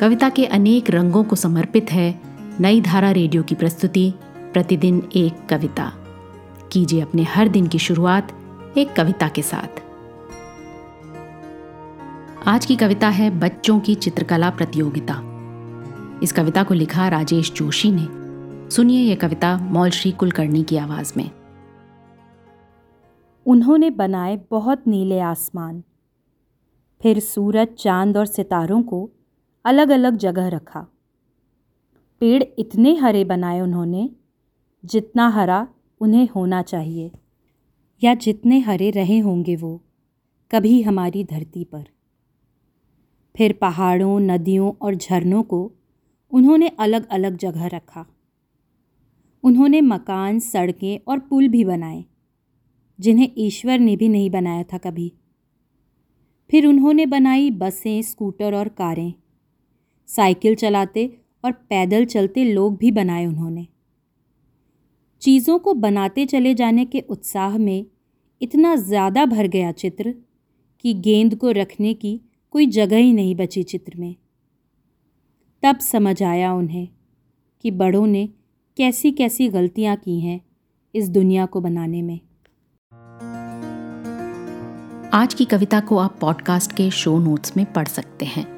कविता के अनेक रंगों को समर्पित है नई धारा रेडियो की प्रस्तुति, प्रतिदिन एक कविता। कीजिए अपने हर दिन की शुरुआत एक कविता के साथ। आज की कविता है बच्चों की चित्रकला प्रतियोगिता। इस कविता को लिखा राजेश जोशी ने। सुनिए यह कविता मौल श्री कुलकर्णी की आवाज़ में। उन्होंने बनाए बहुत नीले आसमान। फिर सूरज, चाँद और सितारों को अलग अलग जगह रखा। पेड़ इतने हरे बनाए उन्होंने, जितना हरा उन्हें होना चाहिए, या जितने हरे रहे होंगे वो कभी हमारी धरती पर। फिर पहाड़ों, नदियों और झरनों को उन्होंने अलग अलग जगह रखा। उन्होंने मकान, सड़कें और पुल भी बनाए, जिन्हें ईश्वर ने भी नहीं बनाया था कभी। फिर उन्होंने बनाई बसें, स्कूटर और कारें। साइकिल चलाते और पैदल चलते लोग भी बनाए उन्होंने। चीज़ों को बनाते चले जाने के उत्साह में इतना ज़्यादा भर गया चित्र कि गेंद को रखने की कोई जगह ही नहीं बची चित्र में। तब समझ आया उन्हें कि बड़ों ने कैसी कैसी गलतियाँ की हैं इस दुनिया को बनाने में। आज की कविता को आप पॉडकास्ट के शो नोट्स में पढ़ सकते हैं।